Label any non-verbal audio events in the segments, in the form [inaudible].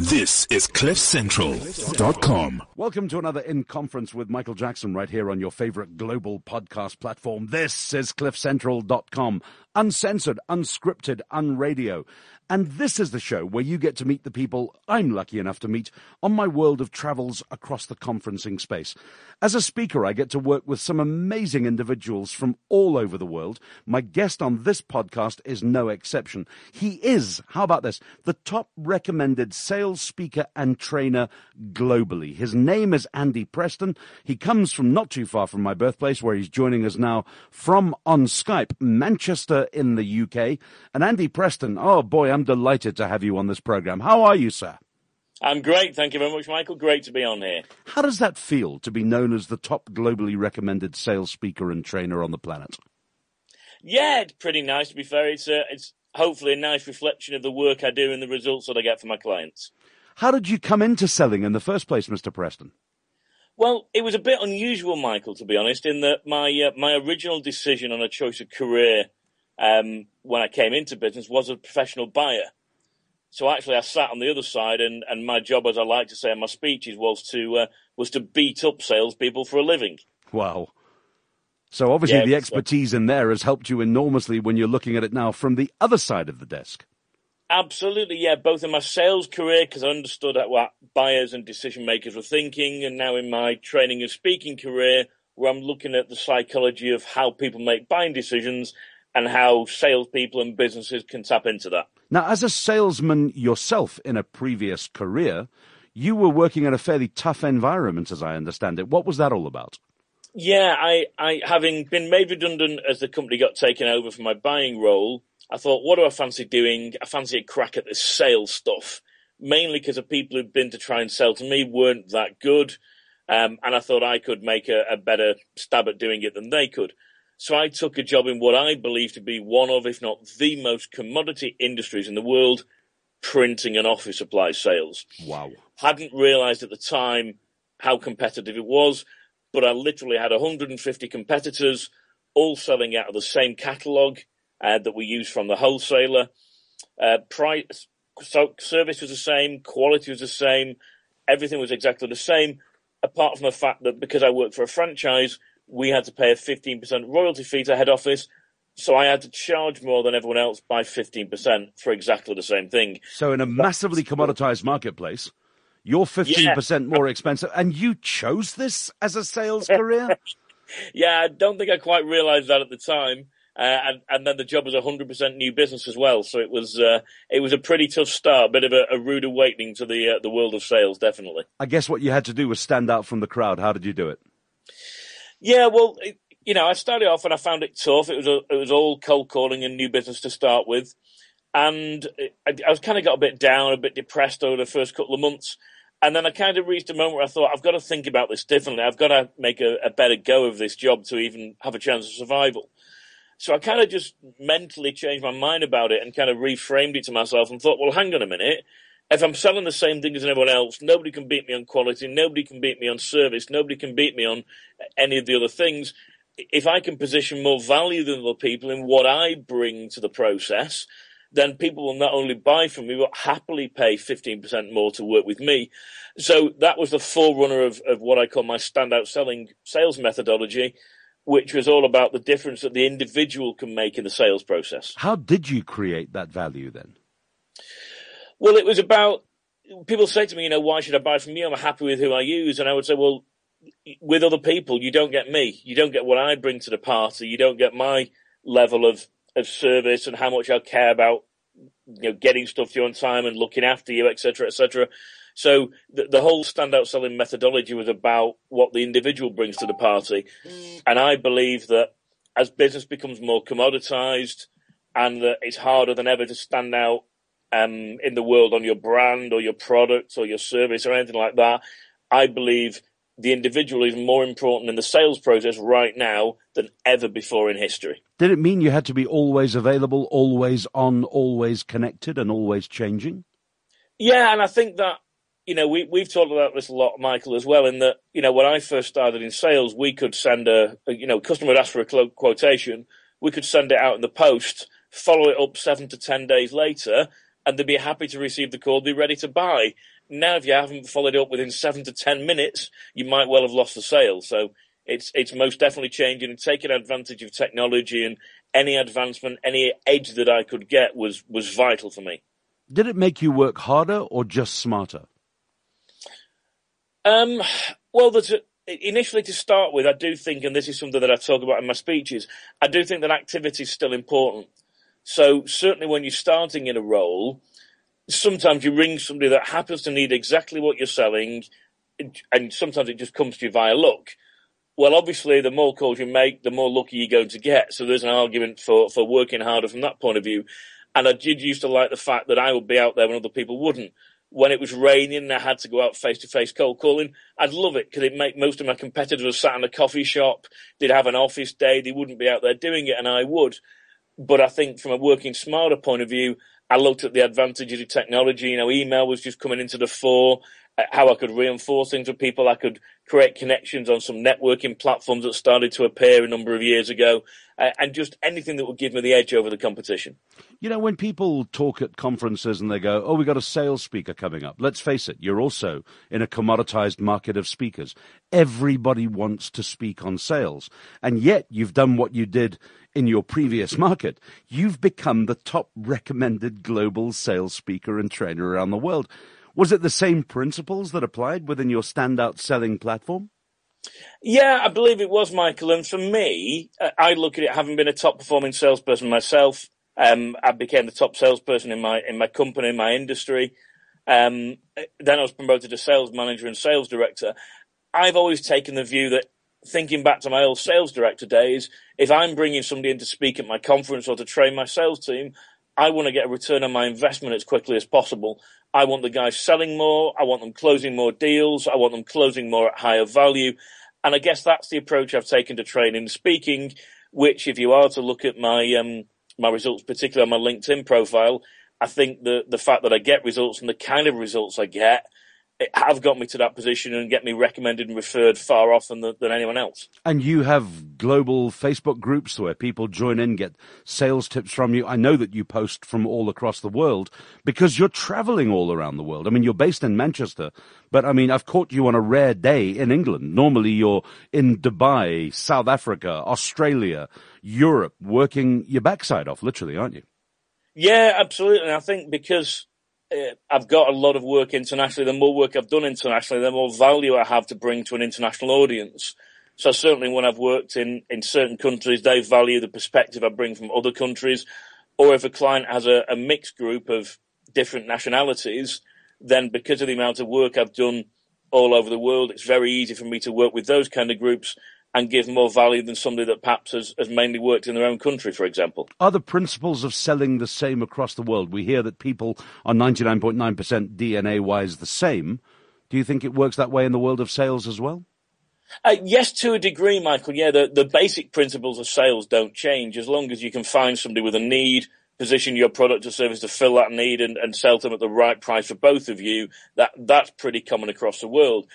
This is CliffCentral.com. Welcome to another In Conference with Michael Jackson right here on your favorite global podcast platform. This is CliffCentral.com. Uncensored, unscripted, unradio. And this is the show where you get to meet the people I'm lucky enough to meet on my world of travels across the conferencing space. As a speaker, I get to work with some amazing individuals from all over the world. My guest on this podcast is no exception. He is, how about this, the top recommended sales speaker and trainer globally. His name is Andy Preston. He comes from not too far from my birthplace where he's joining us now from on Skype, Manchester in the UK. And Andy Preston, oh boy, delighted to have you on this program. How are you, sir? I'm great. Thank you very much, Michael. Great to be on here. How does that feel to be known as the top globally recommended sales speaker and trainer on the planet? Yeah, it's pretty nice to be fair. It's a, it's hopefully a nice reflection of the work I do and the results that I get for my clients. How did you come into selling in the first place, Mr. Preston? Well, it was a bit unusual, Michael, to be honest, in that my uh, my original decision on a choice of career um, when I came into business was a professional buyer. So actually, I sat on the other side, and, and my job, as I like to say in my speeches, was to uh, was to beat up salespeople for a living. Wow. So obviously, Yeah, the so- expertise in there has helped you enormously when you're looking at it now from the other side of the desk. Absolutely, yeah. Both in my sales career, because I understood what buyers and decision makers were thinking, and now in my training and speaking career, where I'm looking at the psychology of how people make buying decisions and how salespeople and businesses can tap into that. Now, as a salesman yourself in a previous career, you were working in a fairly tough environment, as I understand it. What was that all about? Yeah, I, I having been made redundant as the company got taken over for my buying role, I thought, what do I fancy doing? I fancy a crack at this sales stuff, mainly because the people who'd been to try and sell to me weren't that good. Um, and I thought I could make a, a better stab at doing it than they could. So I took a job in what I believe to be one of, if not the most commodity industries in the world, printing and office supply sales Wow. hadn't realized at the time how competitive it was, but I literally had 150 competitors all selling out of the same catalog uh, that we use from the wholesaler. Uh, price, so service was the same, quality was the same, everything was exactly the same, apart from the fact that because I worked for a franchise, we had to pay a 15% royalty fee to head office. So I had to charge more than everyone else by 15% for exactly the same thing. So, in a massively commoditized marketplace, you're 15% more expensive, and you chose this as a sales [laughs] career? Yeah, I don't think I quite realised that at the time. Uh, and, and then the job was 100% new business as well. So it was, uh, it was a pretty tough start, a bit of a, a rude awakening to the, uh, the world of sales, definitely. I guess what you had to do was stand out from the crowd. How did you do it? Yeah, well, it, you know, I started off and I found it tough. It was, a, it was all cold calling and new business to start with. And I, I was kind of got a bit down, a bit depressed over the first couple of months. And then I kind of reached a moment where I thought, I've got to think about this differently. I've got to make a, a better go of this job to even have a chance of survival. So I kind of just mentally changed my mind about it and kind of reframed it to myself and thought, well, hang on a minute. If I'm selling the same thing as everyone else, nobody can beat me on quality, nobody can beat me on service, nobody can beat me on any of the other things. If I can position more value than other people in what I bring to the process, then people will not only buy from me, but happily pay 15% more to work with me. So that was the forerunner of, of what I call my standout selling sales methodology, which was all about the difference that the individual can make in the sales process. How did you create that value then? Well, it was about people say to me, you know, why should I buy from you? I'm happy with who I use. And I would say, well, with other people, you don't get me. You don't get what I bring to the party. You don't get my level of, of service and how much I care about, you know, getting stuff to you on time and looking after you, et cetera, et cetera. So the, the whole standout selling methodology was about what the individual brings to the party. Mm. And I believe that as business becomes more commoditized and that it's harder than ever to stand out um, in the world on your brand or your product or your service or anything like that, I believe the individual is more important in the sales process right now than ever before in history. Did it mean you had to be always available, always on, always connected, and always changing? Yeah, and I think that you know we we've talked about this a lot, Michael, as well. In that you know when I first started in sales, we could send a, a you know customer would ask for a quotation, we could send it out in the post, follow it up seven to ten days later, and they'd be happy to receive the call, be ready to buy. Now, if you haven't followed up within seven to ten minutes, you might well have lost the sale. So it's it's most definitely changing and taking advantage of technology and any advancement, any edge that I could get was was vital for me. Did it make you work harder or just smarter? Um, well, there's a, initially to start with, I do think, and this is something that I talk about in my speeches, I do think that activity is still important. So certainly when you're starting in a role, sometimes you ring somebody that happens to need exactly what you're selling, and sometimes it just comes to you via luck. Well, obviously, the more calls you make, the more lucky you're going to get. So there's an argument for, for working harder from that point of view. And I did used to like the fact that I would be out there when other people wouldn't. When it was raining and I had to go out face to face cold calling, I'd love it because it make most of my competitors sat in a coffee shop. They'd have an office day. They wouldn't be out there doing it, and I would. But I think from a working smarter point of view, I looked at the advantages of technology. You know, email was just coming into the fore uh, how I could reinforce things with people. I could create connections on some networking platforms that started to appear a number of years ago, uh, and just anything that would give me the edge over the competition. You know, when people talk at conferences and they go, "Oh, we got a sales speaker coming up," let's face it, you're also in a commoditized market of speakers. Everybody wants to speak on sales, and yet you've done what you did in your previous market. You've become the top recommended global sales speaker and trainer around the world. Was it the same principles that applied within your standout selling platform? Yeah, I believe it was, Michael. And for me, uh, I look at it having been a top performing salesperson myself. Um, I became the top salesperson in my in my company, in my industry. Um, then I was promoted to sales manager and sales director. I've always taken the view that, thinking back to my old sales director days, if I'm bringing somebody in to speak at my conference or to train my sales team, I want to get a return on my investment as quickly as possible. I want the guys selling more. I want them closing more deals. I want them closing more at higher value. And I guess that's the approach I've taken to training and speaking, which if you are to look at my, um, my results, particularly on my LinkedIn profile, I think the, the fact that I get results and the kind of results I get have got me to that position and get me recommended and referred far often than, than, anyone else. And you have global Facebook groups where people join in, get sales tips from you. I know that you post from all across the world because you're traveling all around the world. I mean, you're based in Manchester, but I mean, I've caught you on a rare day in England. Normally you're in Dubai, South Africa, Australia, Europe, working your backside off, literally, aren't you? Yeah, absolutely. And I think because Uh, I've got a lot of work internationally. The more work I've done internationally, the more value I have to bring to an international audience. So certainly when I've worked in, in certain countries, they value the perspective I bring from other countries. Or if a client has a, a mixed group of different nationalities, then because of the amount of work I've done all over the world, it's very easy for me to work with those kind of groups and give more value than somebody that perhaps has, has mainly worked in their own country, for example. Are the principles of selling the same across the world? We hear that people are 99.9% DNA wise the same. Do you think it works that way in the world of sales as well? Uh, yes, to a degree, Michael. Yeah, the, the basic principles of sales don't change as long as you can find somebody with a need, position your product or service to fill that need and, and sell them at the right price for both of you. That that's pretty common across the world.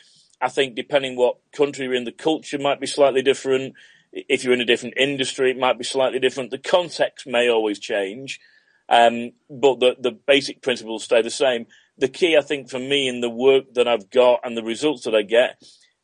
I think depending what country you're in, the culture might be slightly different. If you're in a different industry, it might be slightly different. The context may always change, um, but the, the basic principles stay the same. The key, I think, for me in the work that I've got and the results that I get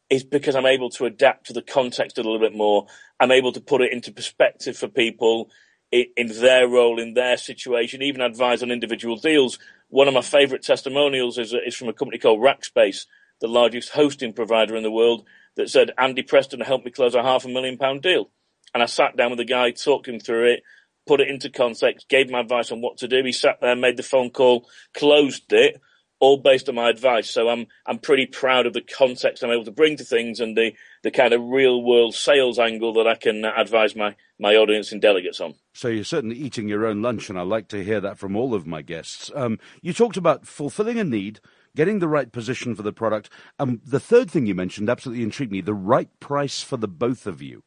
is because I'm able to adapt to the context a little bit more. I'm able to put it into perspective for people in, in their role, in their situation, even advise on individual deals. One of my favorite testimonials is, is from a company called Rackspace the largest hosting provider in the world, that said, Andy Preston helped me close a half a million pound deal. And I sat down with the guy, talked him through it, put it into context, gave him advice on what to do. He sat there, made the phone call, closed it, all based on my advice. So I'm I'm pretty proud of the context I'm able to bring to things and the, the kind of real world sales angle that I can advise my, my audience and delegates on. So you're certainly eating your own lunch, and I like to hear that from all of my guests. Um, you talked about fulfilling a need getting the right position for the product. And um, the third thing you mentioned absolutely intrigued me the right price for the both of you.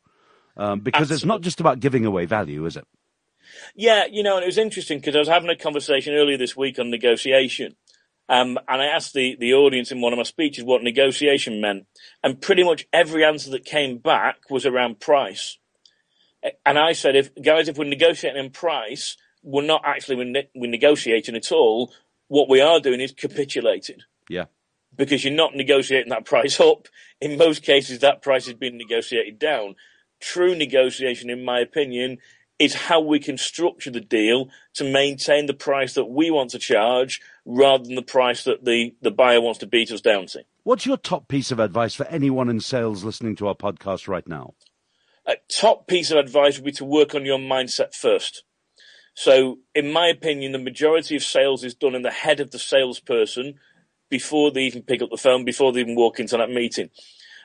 Um, because absolutely. it's not just about giving away value, is it? Yeah, you know, and it was interesting because I was having a conversation earlier this week on negotiation. Um, and I asked the, the audience in one of my speeches what negotiation meant. And pretty much every answer that came back was around price. And I said, if guys, if we're negotiating in price, we're not actually ne- we're negotiating at all. What we are doing is capitulating. Yeah. Because you're not negotiating that price up. In most cases, that price has been negotiated down. True negotiation, in my opinion, is how we can structure the deal to maintain the price that we want to charge rather than the price that the, the buyer wants to beat us down to. What's your top piece of advice for anyone in sales listening to our podcast right now? A top piece of advice would be to work on your mindset first. So, in my opinion, the majority of sales is done in the head of the salesperson before they even pick up the phone, before they even walk into that meeting.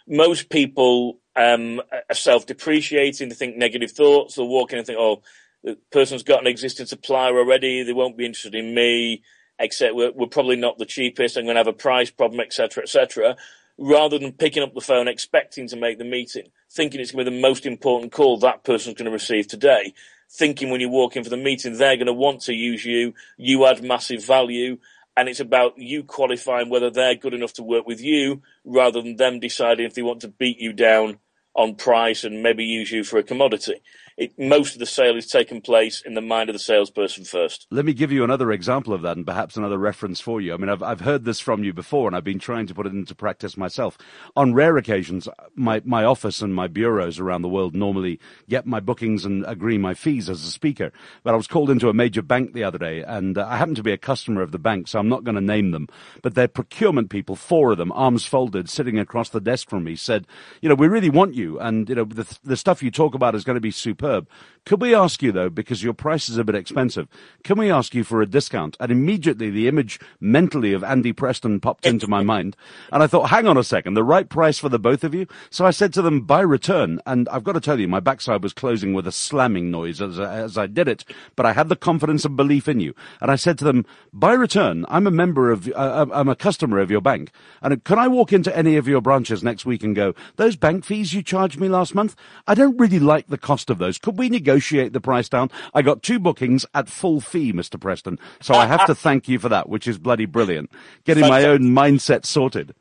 Most people um, are self-depreciating. They think negative thoughts. They'll walk in and think, "Oh, the person's got an existing supplier already. They won't be interested in me. Except we're, we're probably not the cheapest. I'm going to have a price problem, etc., etc." Rather than picking up the phone, expecting to make the meeting, thinking it's going to be the most important call that person's going to receive today, thinking when you walk in for the meeting they're going to want to use you, you add massive value, and it's about you qualifying whether they're good enough to work with you rather than them deciding if they want to beat you down on price and maybe use you for a commodity it, most of the sale is taking place in the mind of the salesperson first. Let me give you another example of that and perhaps another reference for you. I mean, I've, I've heard this from you before and I've been trying to put it into practice myself. On rare occasions, my, my office and my bureaus around the world normally get my bookings and agree my fees as a speaker. But I was called into a major bank the other day and uh, I happen to be a customer of the bank, so I'm not going to name them. But their procurement people, four of them, arms folded, sitting across the desk from me, said, you know, we really want you and, you know, the, the stuff you talk about is going to be superb superb. Could we ask you though, because your price is a bit expensive, can we ask you for a discount? And immediately the image mentally of Andy Preston popped into my [laughs] mind. And I thought, hang on a second, the right price for the both of you? So I said to them, by return. And I've got to tell you, my backside was closing with a slamming noise as I, as I did it, but I had the confidence and belief in you. And I said to them, by return. I'm a member of, uh, I'm a customer of your bank. And can I walk into any of your branches next week and go, those bank fees you charged me last month? I don't really like the cost of those. Could we negotiate the price down? I got two bookings at full fee, Mr. Preston. So I have to [laughs] thank you for that, which is bloody brilliant. Getting my own mindset sorted.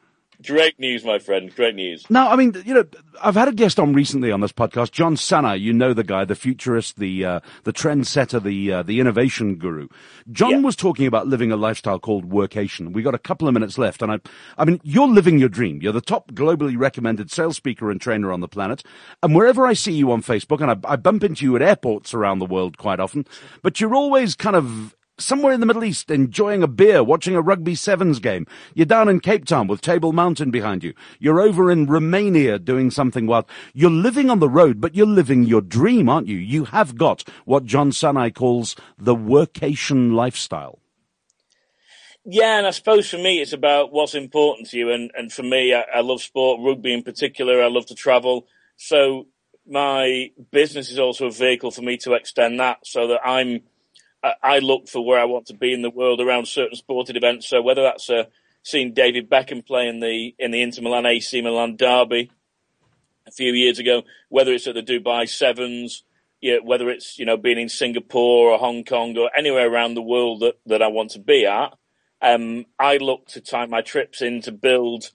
Great news, my friend. Great news. Now, I mean, you know, I've had a guest on recently on this podcast, John Sanei. You know the guy, the futurist, the uh, the trendsetter, the uh, the innovation guru. John yeah. was talking about living a lifestyle called workation. We got a couple of minutes left, and I, I mean, you're living your dream. You're the top globally recommended sales speaker and trainer on the planet. And wherever I see you on Facebook, and I, I bump into you at airports around the world quite often, but you're always kind of somewhere in the Middle East enjoying a beer, watching a rugby sevens game. You're down in Cape Town with Table Mountain behind you. You're over in Romania doing something wild. You're living on the road, but you're living your dream, aren't you? You have got what John Sanei calls the workation lifestyle. Yeah, and I suppose for me, it's about what's important to you. And, and for me, I, I love sport, rugby in particular. I love to travel. So my business is also a vehicle for me to extend that so that I'm – I look for where I want to be in the world around certain sporting events. So whether that's uh, seeing David Beckham play in the in the Inter Milan AC Milan derby a few years ago, whether it's at the Dubai Sevens, whether it's you know being in Singapore or Hong Kong or anywhere around the world that, that I want to be at, um, I look to time my trips in to build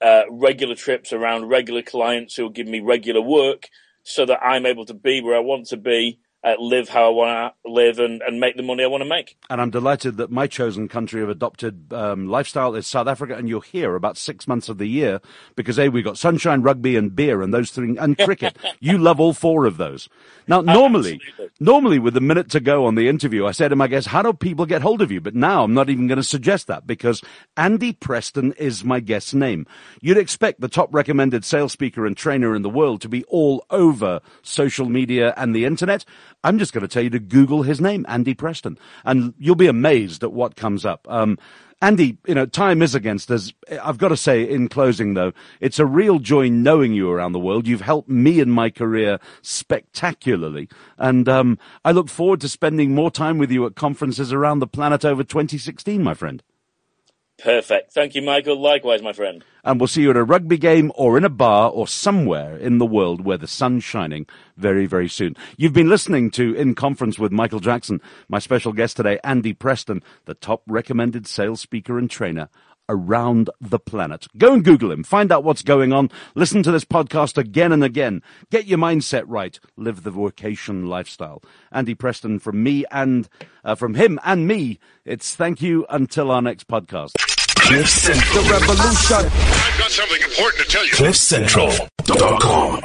uh, regular trips around regular clients who will give me regular work, so that I'm able to be where I want to be uh, live how I want to live and, and make the money I want to make. And I'm delighted that my chosen country of adopted um, lifestyle is South Africa, and you're here about six months of the year because a we've got sunshine, rugby, and beer, and those three, and cricket. [laughs] you love all four of those. Now, normally, normally with a minute to go on the interview, I said to my guest, "How do people get hold of you?" But now I'm not even going to suggest that because Andy Preston is my guest's name. You'd expect the top recommended sales speaker and trainer in the world to be all over social media and the internet. I'm just going to tell you to Google his name, Andy Preston, and you'll be amazed at what comes up. Um, Andy, you know, time is against us. I've got to say in closing though, it's a real joy knowing you around the world. You've helped me in my career spectacularly. And, um, I look forward to spending more time with you at conferences around the planet over 2016, my friend. Perfect. Thank you, Michael. Likewise, my friend. And we'll see you at a rugby game or in a bar or somewhere in the world where the sun's shining very, very soon. You've been listening to In Conference with Michael Jackson. My special guest today, Andy Preston, the top recommended sales speaker and trainer around the planet. Go and Google him. Find out what's going on. Listen to this podcast again and again. Get your mindset right. Live the workation lifestyle. Andy Preston from me and uh, from him and me. It's thank you until our next podcast. Cliff Central. The revolution. I've got something important to tell you. CliffCentral.com.